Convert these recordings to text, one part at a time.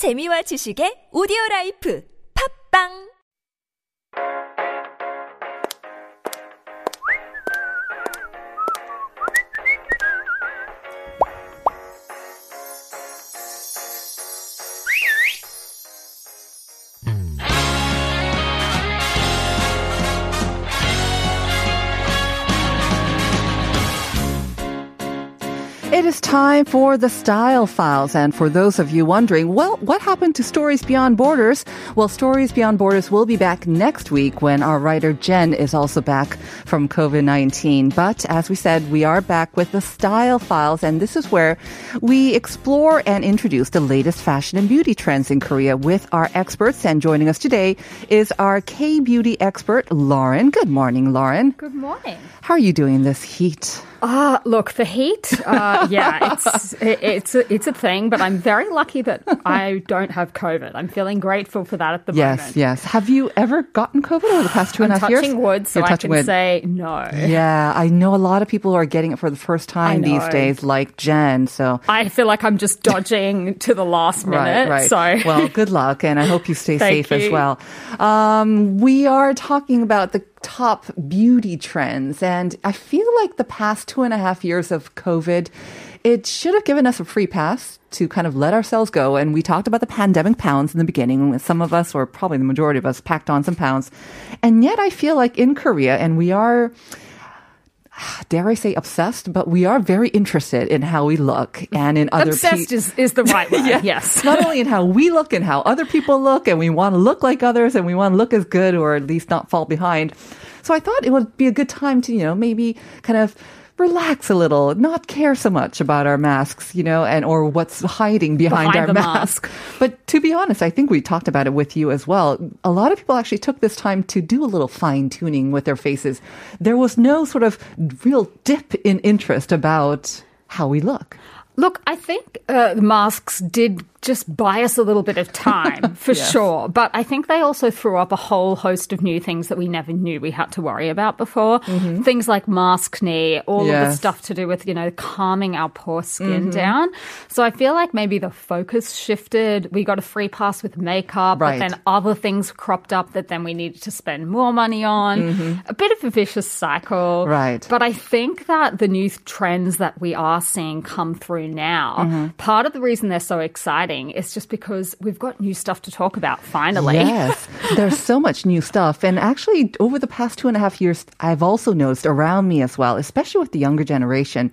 재미와 지식의 오디오 라이프. 팝빵 time for the Style Files. And for those of you wondering, well, what happened to Stories Beyond Borders? Well, Stories Beyond Borders will be back next week when our writer Jen is also back from COVID-19. But as we said, we are back with the Style Files. And this is where we explore and introduce the latest fashion and beauty trends in Korea with our experts. And joining us today is our K-beauty expert, Lauren. Good morning, Lauren. Good morning. How are you doing this heat? Uh, look, the heat, uh, yeah, it's, it, it's, a, it's a thing, but I'm very lucky that I don't have COVID. I'm feeling grateful for that at the Yes, moment. yes. Yes. Have you ever gotten COVID over the past two and a I'm half years? touching wood, so You're I can wood. say no. Yeah, I know a lot of people are getting it for the first time these days, like Jen. So. I feel like I'm just dodging to the last minute. Right, right. So, well, good luck, and I hope you stay safe as well. Um, we are talking about the top beauty trends, and I feel like the past two and a half years of COVID, it should have given us a free pass to kind of let ourselves go. And we talked about the pandemic pounds in the beginning. Some of us, or probably the majority of us, packed on some pounds, and yet I feel like in Korea, and we are dare I say obsessed, but we are very interested in how we look and in other obsessed pe- is, is the right word. Yeah. Yes. Not only in how we look and how other people look, and we want to look like others, and we want to look as good or at least not fall behind. So I thought it would be a good time to, you know, maybe kind of relax a little, not care so much about our masks, you know, and or what's hiding behind, Behind our the mask. But to be honest, I think we talked about it with you as well. A lot of people actually took this time to do a little fine tuning with their faces. There was no sort of real dip in interest about how we look. Look, I think uh, masks did just buy us a little bit of time, for Yes. sure. But I think they also threw up a whole host of new things that we never knew we had to worry about before. Things like maskne, all of the Mm-hmm. Stuff to do with, you know, calming our poor skin Mm-hmm. down. So I feel like maybe the focus shifted. We got a free pass with makeup, Right. but then other things cropped up that then we needed to spend more money on. A bit of a vicious cycle. Mm-hmm. Right. But I think that the new trends that we are seeing come through now, Mm-hmm. part of the reason they're so exciting is just because we've got new stuff to talk about finally. Yes, there's so much new stuff. And actually, over the past two and a half years, I've also noticed around me as well, especially with the younger generation,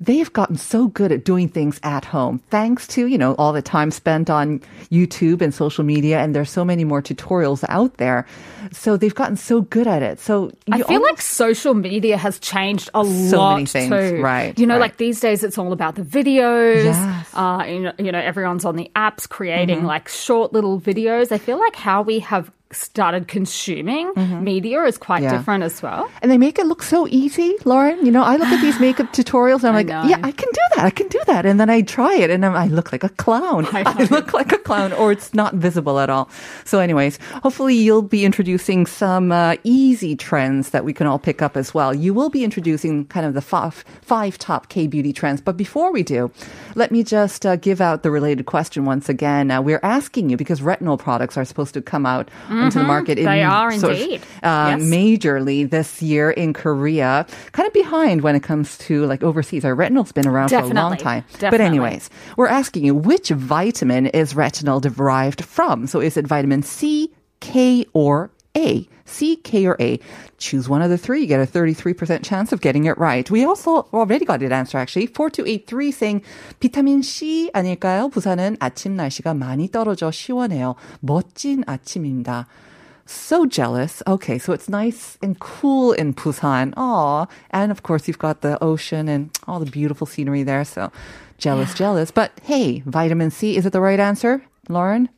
they've gotten so good at doing things at home thanks to, you know, all the time spent on YouTube and social media. And there's so many more tutorials out there. So they've gotten so good at it. So I feel like social media has changed a So lot many things, too. right, You know, right. like these days it's all about the videos. Yes. Mm-hmm. Uh, you, know, you know, everyone's on the apps creating like short little videos. I feel like how we have started consuming media is quite Mm-hmm. Yeah. different as well. And they make it look so easy, Lauren. You know, I look at these makeup tutorials and I'm I like, know. yeah, I can do that. I can do that. And then I try it and I'm, I look like a clown. I I, look like a clown or it's not visible at all. So anyways, hopefully you'll be introducing some uh, easy trends that we can all pick up as well. You will be introducing kind of the five, five top K-beauty trends. But before we do, let me just uh, give out the related question once again. Uh, we're asking you because retinol products are supposed to come out into the market. Mm-hmm. They in are sort of, indeed. uh, Yes. majorly this year in Korea. Kind of behind when it comes to like overseas. Our retinol's been around for a long Definitely. time. But anyways, we're asking you which vitamin is retinol derived from? So is it vitamin C, K, or A? C, K, or A? Choose one of the three. You get a 33% chance of getting it right. We also already got an answer actually. 4283 saying 비타민 C 아닐까요? 부산은 아침 날씨가 많이 떨어져 시원해요. 멋진 아침입니다. So jealous. Okay, so it's nice and cool in Busan. Aw. And of course, you've got the ocean and all the beautiful scenery there. So jealous, jealous. But hey, vitamin C, is it the right answer, Lauren?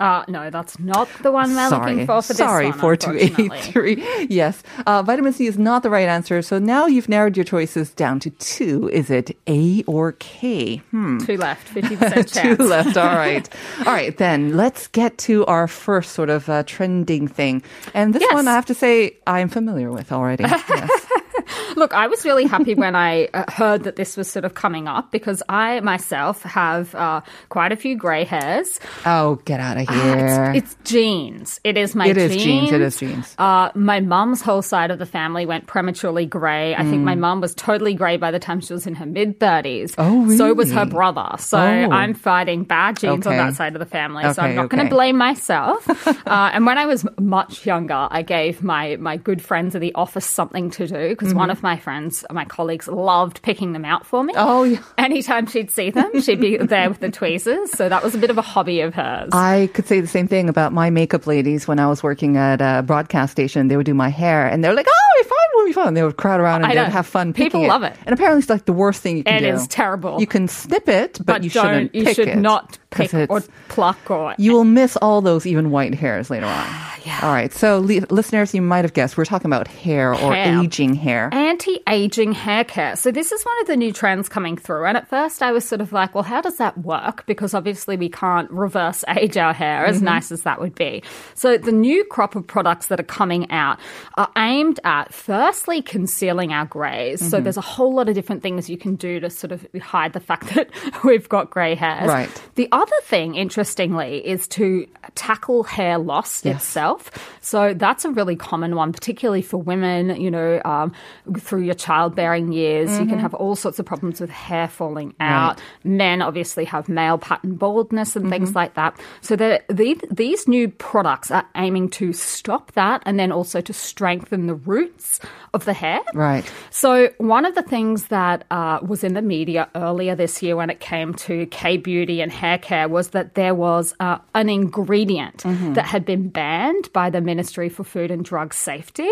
Uh, no, that's not the one we're Sorry. looking for for this Sorry, one, 4283. Yes. Uh, vitamin C is not the right answer. So now you've narrowed your choices down to two. Is it A or K? Hmm. Two left, 50% chance. Two left. All right. All right. Then let's get to our first sort of uh, trending thing. And this Yes. one, I have to say, I'm familiar with already. Yes. Look, I was really happy when I uh, heard that this was sort of coming up because I myself have uh, quite a few grey hairs. Oh, get out of here. It's, it's genes. It is my It genes. is genes, it is genes. Uh, my mum's whole side of the family went prematurely grey. I think Mm. my mum was totally grey by the time she was in her mid 30s. Oh, So was her brother. So Oh. I'm fighting bad genes on that side of the family. so I'm Okay, not going to blame myself. uh, and when I was much younger, I gave my, my good friends at the office something to do because one of my friends, my colleagues, loved picking them out for me. Mm-hmm. Oh, yeah. Anytime she'd see them, she'd be there with the tweezers. So that was a bit of a hobby of hers. I could say the same thing about my makeup ladies when I was working at a broadcast station. They would do my hair and they were like, oh, we fun, we'll be fun. They would crowd around and I they know. would have fun People love it. And apparently it's like the worst thing you can It do. It is terrible. You can snip it, but, but you shouldn't you pick should it. not pick or pluck or You will miss all those even white hairs later on. All right. So, li- listeners, you might have guessed we're talking about hair or Hair. aging hair. anti-aging hair care. So this is one of the new trends coming through. And at first I was sort of like, well, how does that work? Because obviously we can't reverse age our hair as mm-hmm. nice as that would be. So the new crop of products that are coming out are aimed at firstly concealing our grays. So mm-hmm. there's a whole lot of different things you can do to sort of hide the fact that we've got grey hairs. Right. The other thing, interestingly, is to tackle hair loss Yes. itself. So that's a really common one, particularly for women, you know, um, through your childbearing years. You can mm-hmm. have all sorts of problems with hair falling out. Men obviously have male pattern baldness and things mm-hmm. like that. So the, these new products are aiming to stop that and then also to strengthen the roots of the hair. Right. So, one of the things that uh, was in the media earlier this year when it came to K beauty and hair care was that there was uh, an ingredient that had been banned by the Ministry for Food and Drug Safety.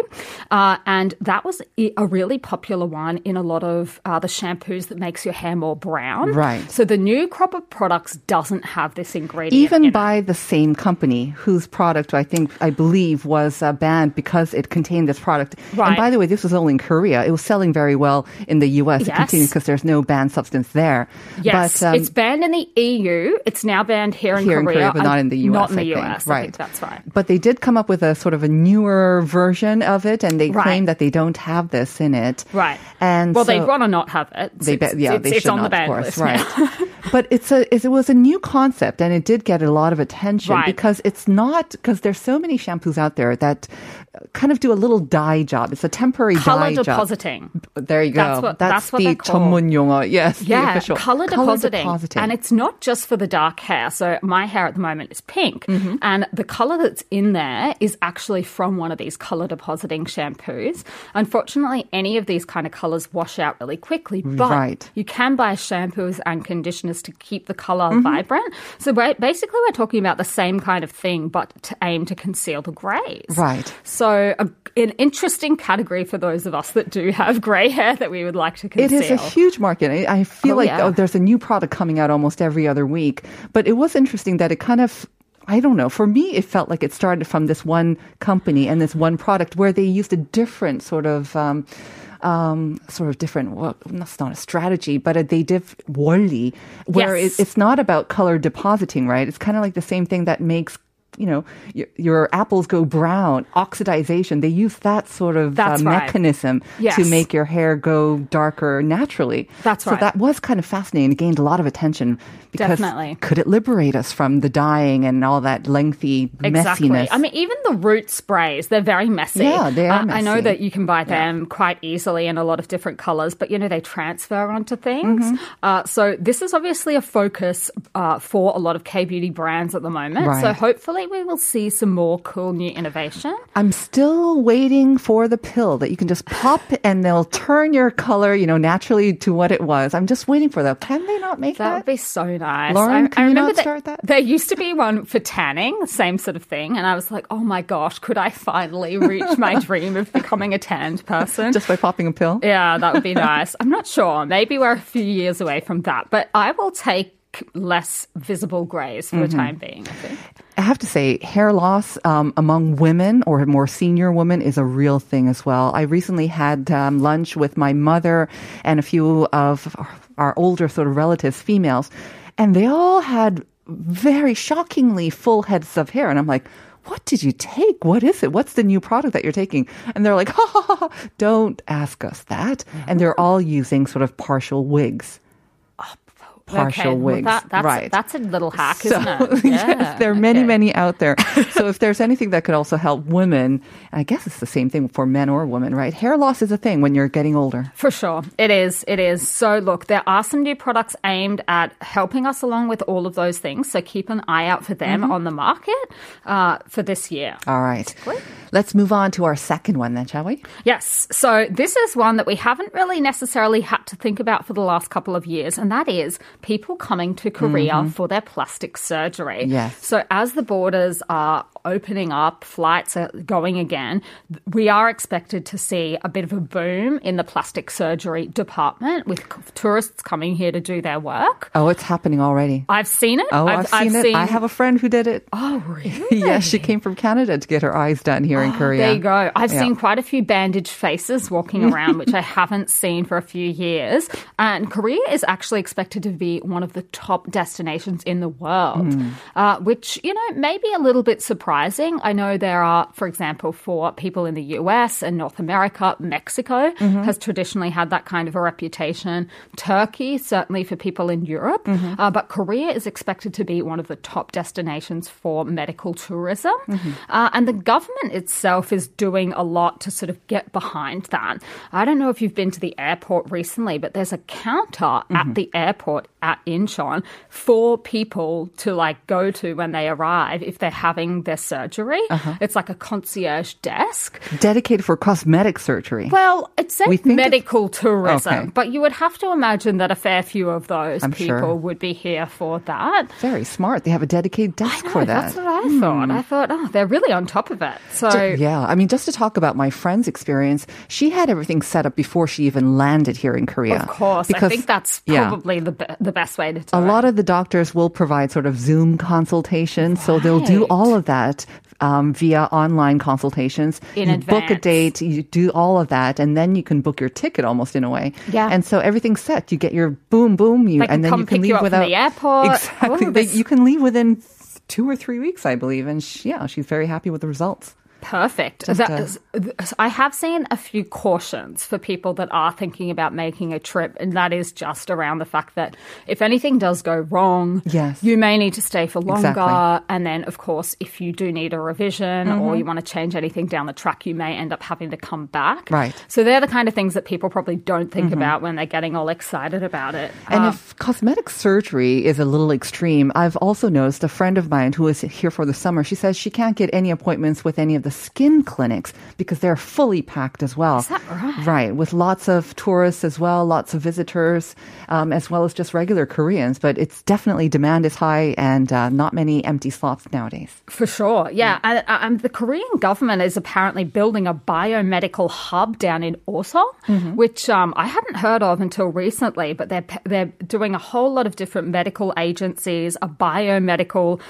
Uh, and that was a really popular one in a lot of uh, the shampoos that makes your hair more brown. Right. So, the new crop of products doesn't have this ingredient. Even in it. by the same company whose product I think, I believe, was uh, banned because it contained this product. Right. And by the way, this was only in Korea. It was selling very well in the US. It continues because there's no banned substance there. Yes, But, um, it's banned in the EU. It's now banned here in here in Korea, Korea, but not in the US. Not in the. US. Right. that's right. But they did come up with a sort of a newer version of it, and they Right. claim that they don't have this in it. Right. And well, so, they'd to not have it. They It's- yeah, it's, they it's should on not, the banned of course, list right? now. but it's a it was a new concept, and it did get a lot of attention Right. because it's not because there's so many shampoos out there that uh, kind of do a little dye job. It's a temporary Color dye job. depositing. There you go. That's what- that's what the they're called. 전문 용어. Yes, the Yeah, official color depositing. depositing. And it's not just for the dark hair. So my hair at the moment is pink. Mm-hmm. And the color that's in there is actually from one of these color depositing shampoos. Unfortunately, any of these kind of colors wash out really quickly. But Right. you can buy shampoos and conditioners to keep the color Mm-hmm. vibrant. So basically, we're talking about the same kind of thing, but to aim to conceal the grays. Right. So a, an interesting category for those of us that do have grey hair that we would like to conceal. It is a huge market. I, I feel Oh, like yeah. oh, there's a new product coming out almost every other week. But it was interesting that it kind of I don't know. For me, it felt like it started from this one company and this one product where they used a different sort of. Um, um, sort of different. Well, that's not a strategy, but a, they did 원리, where Yes. it, it's not about color depositing, right? It's kind of like the same thing that makes you know your, your apples go brown. Oxidization. They use that sort of uh, right. mechanism Yes. to make your hair go darker naturally. That's so right. that was kind of fascinating. It gained a lot of attention because Definitely. could it liberate us from the dyeing and all that lengthy Exactly. messiness? I mean, even the root sprays, they're very messy. Yeah, they are Uh, I know that you can buy them quite easily in a lot of different colors, but you know, they transfer onto things. Mm-hmm. Uh, so this is obviously a focus uh, for a lot of K beauty brands at the moment. So Right. Hopefully we will see some more cool new innovation. I'm still waiting for the pill that you can just pop and they'll turn your color, you know, naturally to what it was. I'm just waiting for that. Can they not make That that? would be so nice. Lauren, can you remember not start that? There used to be one for tanning, the same sort of thing. And I was like, oh my gosh, could I finally reach my dream of becoming a tanned person? just by popping a pill? Yeah, that would be nice. I'm not sure. Maybe we're a few years away from that, but I will take less visible grays for Mm-hmm. the time being, I think. I have to say, hair loss um, among women or more senior women is a real thing as well. I recently had um, lunch with my mother and a few of our older sort of relatives, females, and they all had very shockingly full heads of hair. And I'm like, what did you take? What is it? What's the new product that you're taking? And they're like, ha ha ha, ha don't ask us that. And they're all using sort of partial wigs. Partial okay, well, that- that's, right. That's a little hack, So, isn't it? yes, there are many, okay. many out there. so if there's anything that could also help women, I guess it's the same thing for men or women, right? Hair loss is a thing when you're getting older. For sure. It is. It is. So, look, there are some new products aimed at helping us along with all of those things. So, keep an eye out for them Mm-hmm. on the market uh, for this year. All right. Let's move on to our second one then, shall we? Yes. So, this is one that we haven't really necessarily had to think about for the last couple of years, and that is people coming to Korea for their plastic surgery. Mm-hmm. Yes. So, as the borders are opening up, flights are going again, we are expected to see a bit of a boom in the plastic surgery department with tourists coming here to do their work. Oh, it's happening already. I've seen it. Oh, I've, seen it. I have a friend who did it. Oh, really? yes, she came from Canada to get her eyes done here in Korea. There you go. I've Yeah. seen quite a few bandaged faces walking around, which I haven't seen for a few years. And Korea is actually expected to be one of the top destinations in the world, Hmm. uh, which, you know, may be a little bit surprising. I know there are, for example, for people in the US and North America, Mexico Mm-hmm. has traditionally had that kind of a reputation. Turkey, certainly for people in Europe. Mm-hmm. Uh, but Korea is expected to be one of the top destinations for medical tourism. Mm-hmm. Uh, and the government itself is doing a lot to sort of get behind that. I don't know if you've been to the airport recently, but there's a counter Mm-hmm. at the airport at Incheon for people to like go to when they arrive if they're having their surgery. Uh-huh. It's like a concierge desk. Dedicated for cosmetic surgery. Well, it said We think it's- medical tourism, Okay. but you would have to imagine that a fair few of those I'm people sure. would be here for that. Very smart. They have a dedicated desk know, for that. That's what I thought. I thought, oh, they're really on top of it. So, yeah, I mean, just to talk about my friend's experience, she had everything set up before she even landed here in Korea. of course, because, I think that's yeah. probably the be- the best way to do a it. A lot of the doctors will provide sort of Zoom consultations, so they'll do all of that um, via online consultations. In you book a date, you do all of that, and then you can book your ticket almost in a way. Yeah. and so everything's set. You get your boom, boom, you, can and then you can leave you without the airport. Exactly, Oh, this- you can leave within two or three weeks, I believe, and she, yeah, she's very happy with the results. Perfect. Is- I have seen a few cautions for people that are thinking about making a trip, and that is just around the fact that if anything does go wrong, Yes. you may need to stay for longer. Exactly. And then, of course, if you do need a revision Mm-hmm. or you want to change anything down the track, you may end up having to come back. Right. Mm-hmm. So they're the kind of things that people probably don't think about when they're getting all excited about it. And Um, if cosmetic surgery is a little extreme, I've also noticed a friend of mine who is here for the summer. She says she can't get any appointments with any of the skin clinics because they're fully packed as well. Is that right? Right, with lots of tourists as well, lots of visitors, um, as well as just regular Koreans. But it's definitely demand is high and uh, not many empty slots nowadays. For sure, yeah. And, uh, and the Korean government is apparently building a biomedical hub down in Osong, which um, I hadn't heard of until recently. But they're they're doing a whole lot of different medical agencies, a biomedical.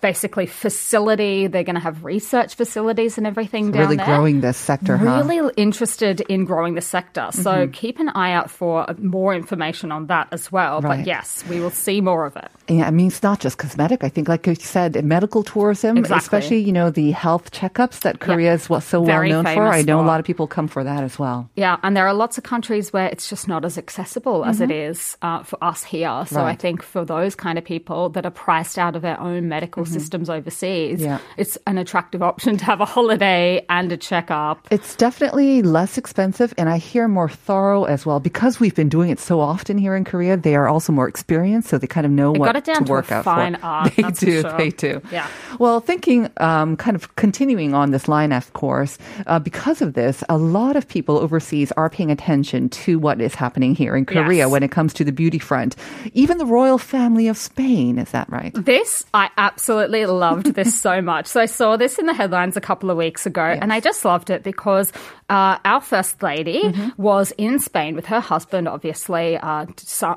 Basically, facility. They're going to have research facilities and everything down really there. growing this sector, huh? Really interested in growing the sector. So mm-hmm. keep an eye out for uh, more information on that as well. Right. But yes, we will see more of it. Yeah, I mean, it's not just cosmetic. I think, like you said, medical tourism, Exactly. especially, you know, the health checkups that Korea is what, so well known for. I know a lot of people come for that as well. Yeah, and there are lots of countries where it's just not as accessible as it mm-hmm. is uh, for us here. So I think for those kind of people that are priced out of their own medical systems overseas, Yeah. it's an attractive option to have a holiday and a checkup. It's definitely less expensive, and I hear more thorough as well. Because we've been doing it so often here in Korea, they are also more experienced, so they kind of know They what got it down to to work out fine for. art, they do, sure. they do. Yeah. Well, thinking, um, kind of continuing on this line, of course, uh, because of this, a lot of people overseas are paying attention to what is happening here in Korea Yes. when it comes to the beauty front. Even the royal family of Spain, is that right? This, I absolutely loved this so much. So I saw this in the headlines a couple of weeks ago, and I just loved it because uh, our first lady was in Spain with her husband, obviously, uh,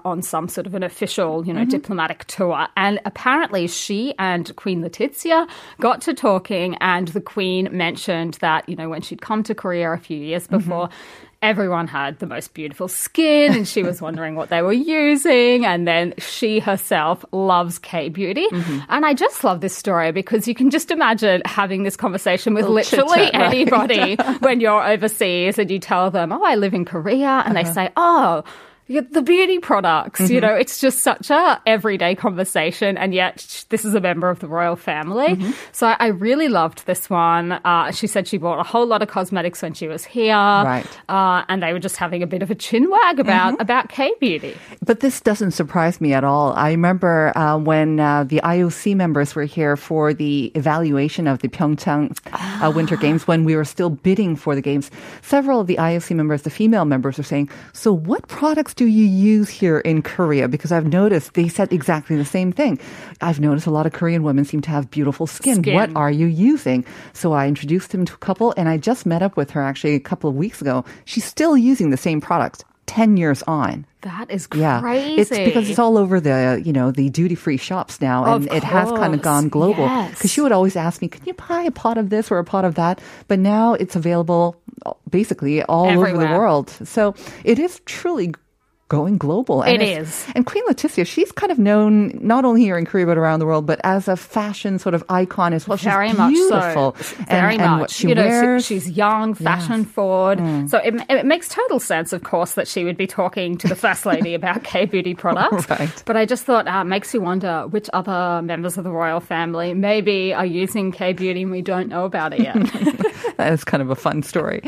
on some sort of an official, you know, diplomatic tour. And apparently, she and Queen Letizia got to talking, and the Queen mentioned that, you know, when she'd come to Korea a few years before. Everyone had the most beautiful skin and she was wondering what they were using. And then she herself loves K beauty. Mm-hmm. And I just love this story because you can just imagine having this conversation with literally chit-chat, right? anybody when you're overseas and you tell them, Oh, I live in Korea. And Uh-huh. they say, Oh, the beauty products, Mm-hmm. you know, it's just such a everyday conversation, and yet this is a member of the royal family. Mm-hmm. So I, really loved this one. Uh, she said she bought a whole lot of cosmetics when she was here, Right. Uh, and they were just having a bit of a chin wag about Mm-hmm. about K beauty. But this doesn't surprise me at all. I remember uh, when uh, the IOC members were here for the evaluation of the Pyeongchang uh, Winter Games, when we were still bidding for the games, several of the IOC members, the female members, were saying, So, what products do you use here in Korea? Because I've noticed they said exactly the same thing. I've noticed a lot of Korean women seem to have beautiful skin. Skin. What are you using? So, I introduced him to a couple, and I just met up with her actually a couple of weeks ago. She's still using the same products 10 years on. That is Yeah, crazy. it's because it's all over the you know the duty free shops now, and it has kind of gone global. yes. Because she would always ask me, "Can you buy a pot of this or a pot of that?" But now it's available basically all over the world. So it is truly going global. And it's- And Queen Letizia, she's kind of known not only here in Korea but around the world, but as a fashion sort of icon as well. She's Very much beautiful. so. Very and much. what she you know, she- she's young, fashion forward. Mm. So it, it makes total sense, of course, that she would be talking to the first lady about K beauty products. Right. But I just thought uh, it makes you wonder which other members of the royal family maybe are using K beauty and we don't know about it yet. that is kind of a fun story.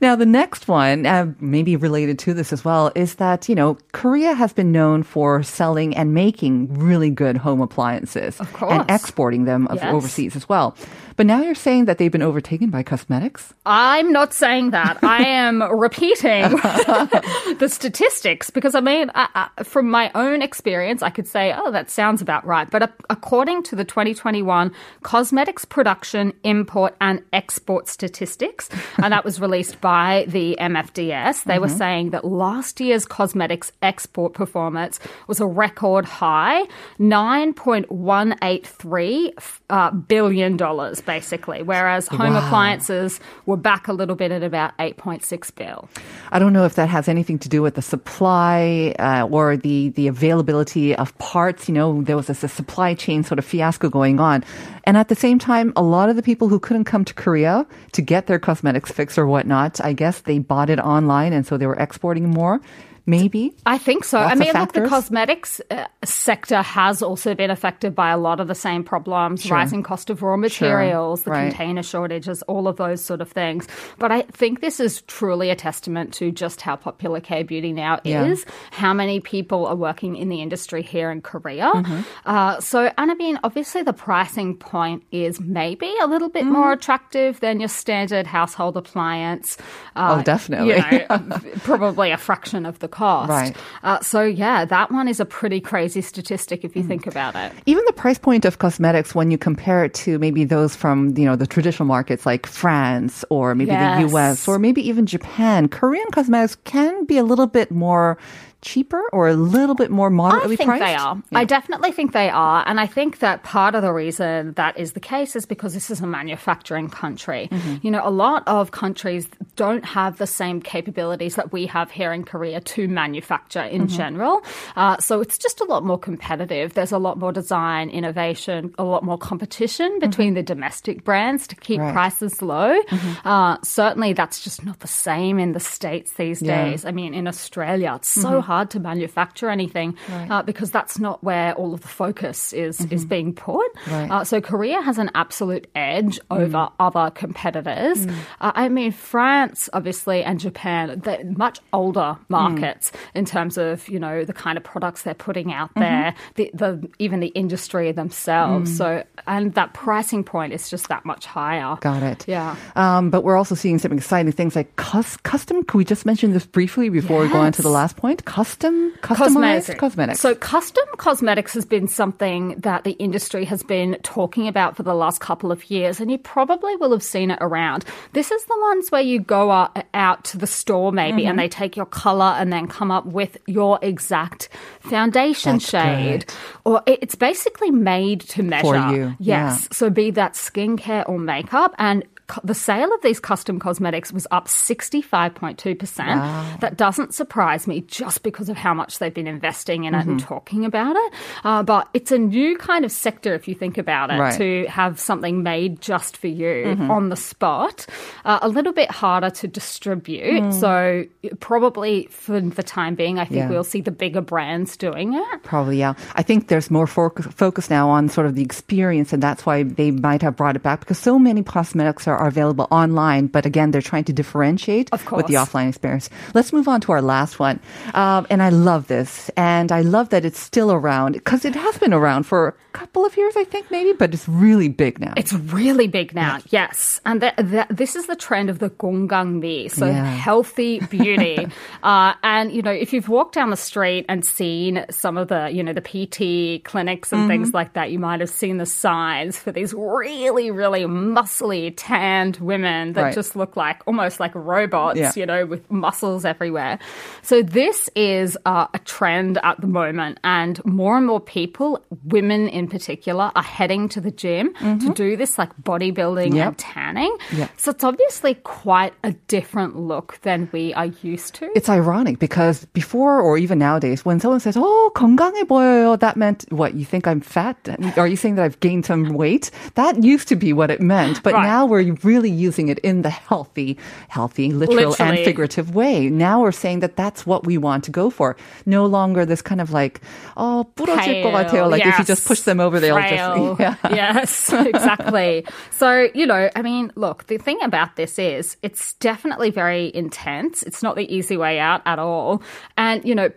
Now, the next one, uh, maybe related to this as well, is that, you know, Korea has been known for selling and making really good home appliances. Of course. And exporting them Yes. overseas as well. But now you're saying that they've been overtaken by cosmetics? I'm not saying that. I am repeating the statistics because I mean, I, I, from my own experience, I could say, oh, that sounds about right. But according to the 2021 Cosmetics Production, Import and Export Statistics, and that was released by the MFDS, they were mm-hmm. saying that last year's cosmetics export performance was a record high, $9.183 uh, billion dollars, basically, whereas home Wow. appliances were back a little bit at about 8.6 bill. I don't know if that has anything to do with the supply uh, or the, the availability of parts. You know, there was this a supply chain sort of fiasco going on. And at the same time, a lot of the people who couldn't come to Korea to get their cosmetics fix or whatnot, I guess they bought it online and so they were exporting more. Maybe. I think so. Lots I mean, look, the cosmetics uh, sector has also been affected by a lot of the same problems Sure. rising cost of raw materials, the Right. container shortages, all of those sort of things. But I think this is truly a testament to just how popular K beauty now Yeah. is, how many people are working in the industry here in Korea. Mm-hmm. Uh, so, and I mean, obviously, the pricing point is maybe a little bit Mm-hmm. more attractive than your standard household appliance. Uh, Oh, definitely. You know, probably a fraction of the cost. Right. Uh, so yeah, that one is a pretty crazy statistic if you Mm. think about it. Even the price point of cosmetics, when you compare it to maybe those from you know the traditional markets like France or maybe the U.S. or maybe even Japan, Korean cosmetics can be a little bit more cheaper or a little bit more I moderately think priced. they are. Yeah. I definitely think they are. And I think that part of the reason that is the case is because this is a manufacturing country. Mm-hmm. You know, a lot of countries don't have the same capabilities that we have here in Korea to manufacture in Mm-hmm. general. Uh, so it's just a lot more competitive. There's a lot more design, innovation, a lot more competition between the domestic brands to keep Mm-hmm. Right. Mm-hmm. prices low. Uh, certainly, that's just not the same in the States these Yeah. Mm-hmm. days. I mean, in Australia, it's so hard to manufacture anything uh, because that's not where all of the focus is is being put. Mm-hmm. Right. Mm. Uh, so Korea has an absolute edge over other competitors. Uh, I mean, France, obviously, and Japan, they're much older Mm. markets in terms of you know the kind of products they're putting out Mm-hmm. there, the, the even the industry themselves. Mm. So and that pricing point is just that much higher. Got it. Yeah. Um, but we're also seeing some exciting things like cus- custom. Could we just mention this briefly before we go on to the last point? Custom, customized cosmetics. So, custom cosmetics has been something that the industry has been talking about for the last couple of years, and you probably will have seen it around. This is the ones where you go out, out to the store, maybe, Mm-hmm. and they take your color and then come up with your exact foundation That's shade. good. Or it- it's basically made to measure. you, Yes. So, be that skincare or makeup, and the sale of these custom cosmetics was up 65.2%. That doesn't surprise me just because of how much they've been investing in it and Mm-hmm. talking about it. Uh, but it's a new kind of sector, if you think about it, Right. Mm-hmm. to have something made just for you on the spot. Uh, a little bit harder to distribute. So, probably for the time being, I think Mm. Yeah. we'll see the bigger brands doing it. Probably, yeah. I think there's more focus, focus now on sort of the experience, and that's why they might have brought it back because so many cosmetics are, are available online. But again, they're trying to differentiate with the offline experience. Let's move on to our last one. Um, and I love this, and I love that it's still around because it has been around for a couple of years, I think, maybe, but it's really big now. It's really big now, yes. And this is the trend of the gonggangmi, so Yeah. healthy beauty. uh, and, you know, if you've walked down the street and seen some of the, you know, the PT clinics and Mm-hmm. things like that, you might have seen the signs for these really, really muscly, tanned women that Right. just look like almost like robots, Yeah. you know, with muscles everywhere. So this is uh, a trend at the moment, and more and more people, women in particular, are heading to the gym to do this like bodybuilding Mm-hmm. Yep. and tanning. Yeah. So it's obviously quite a different look than we are used to. It's ironic because before or even nowadays, when someone says, "Oh, 건강해 보여요," that meant what? You think I'm fat? Are you saying that I've gained some weight? That used to be what it meant, but Right. now we're really using it in the healthy, healthy, literal and Literally. figurative way. Now we're saying that that's what we want to go for. No longer this kind of like, "Oh, 부러질 것 같아요." Pale, Like if you yes. just push them over, they'll Frail. just yeah. Yes, exactly. so, you know, I mean, look, the thing about this is it's definitely very intense. It's not the easy way out at all. And, you know,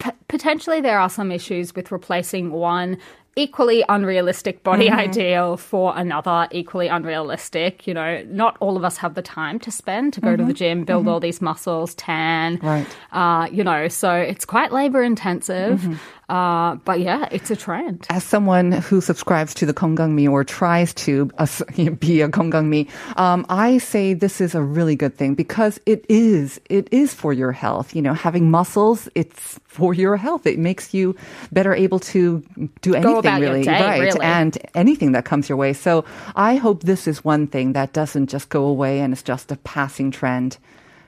p- potentially there are some issues with replacing one equally unrealistic body Mm-hmm. ideal for another equally unrealistic. You know, not all of us have the time to spend to go to the gym, build all these muscles, tan. Mm-hmm. Right. Uh, you know, so it's quite labor intensive. Uh, but yeah, it's a trend. As someone who subscribes to the konggangmi or tries to uh, be a konggangmi, um, I say this is a really good thing because it is it is for your health. You know, having muscles, it's for your health. It makes you better able to do anything really, day, right? Really. And anything that comes your way. So I hope this is one thing that doesn't just go away and it's just a passing trend.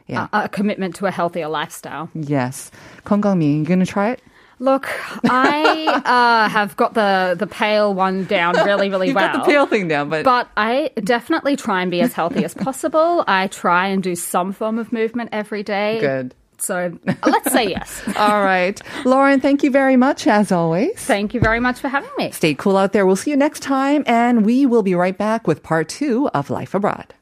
Yeah. A, a commitment to a healthier lifestyle. Yes. Konggangmi, you going to try it? Look, I uh, have got the the pale one down really, really You've well. got the pale thing down, but, But I definitely try and be as healthy as possible. I try and do some form of movement every day. good. So let's say yes. All right. Lauren, thank you very much as always. Thank you very much for having me. Stay cool out there. We'll see you next time, and we will be right back with part two of Life Abroad.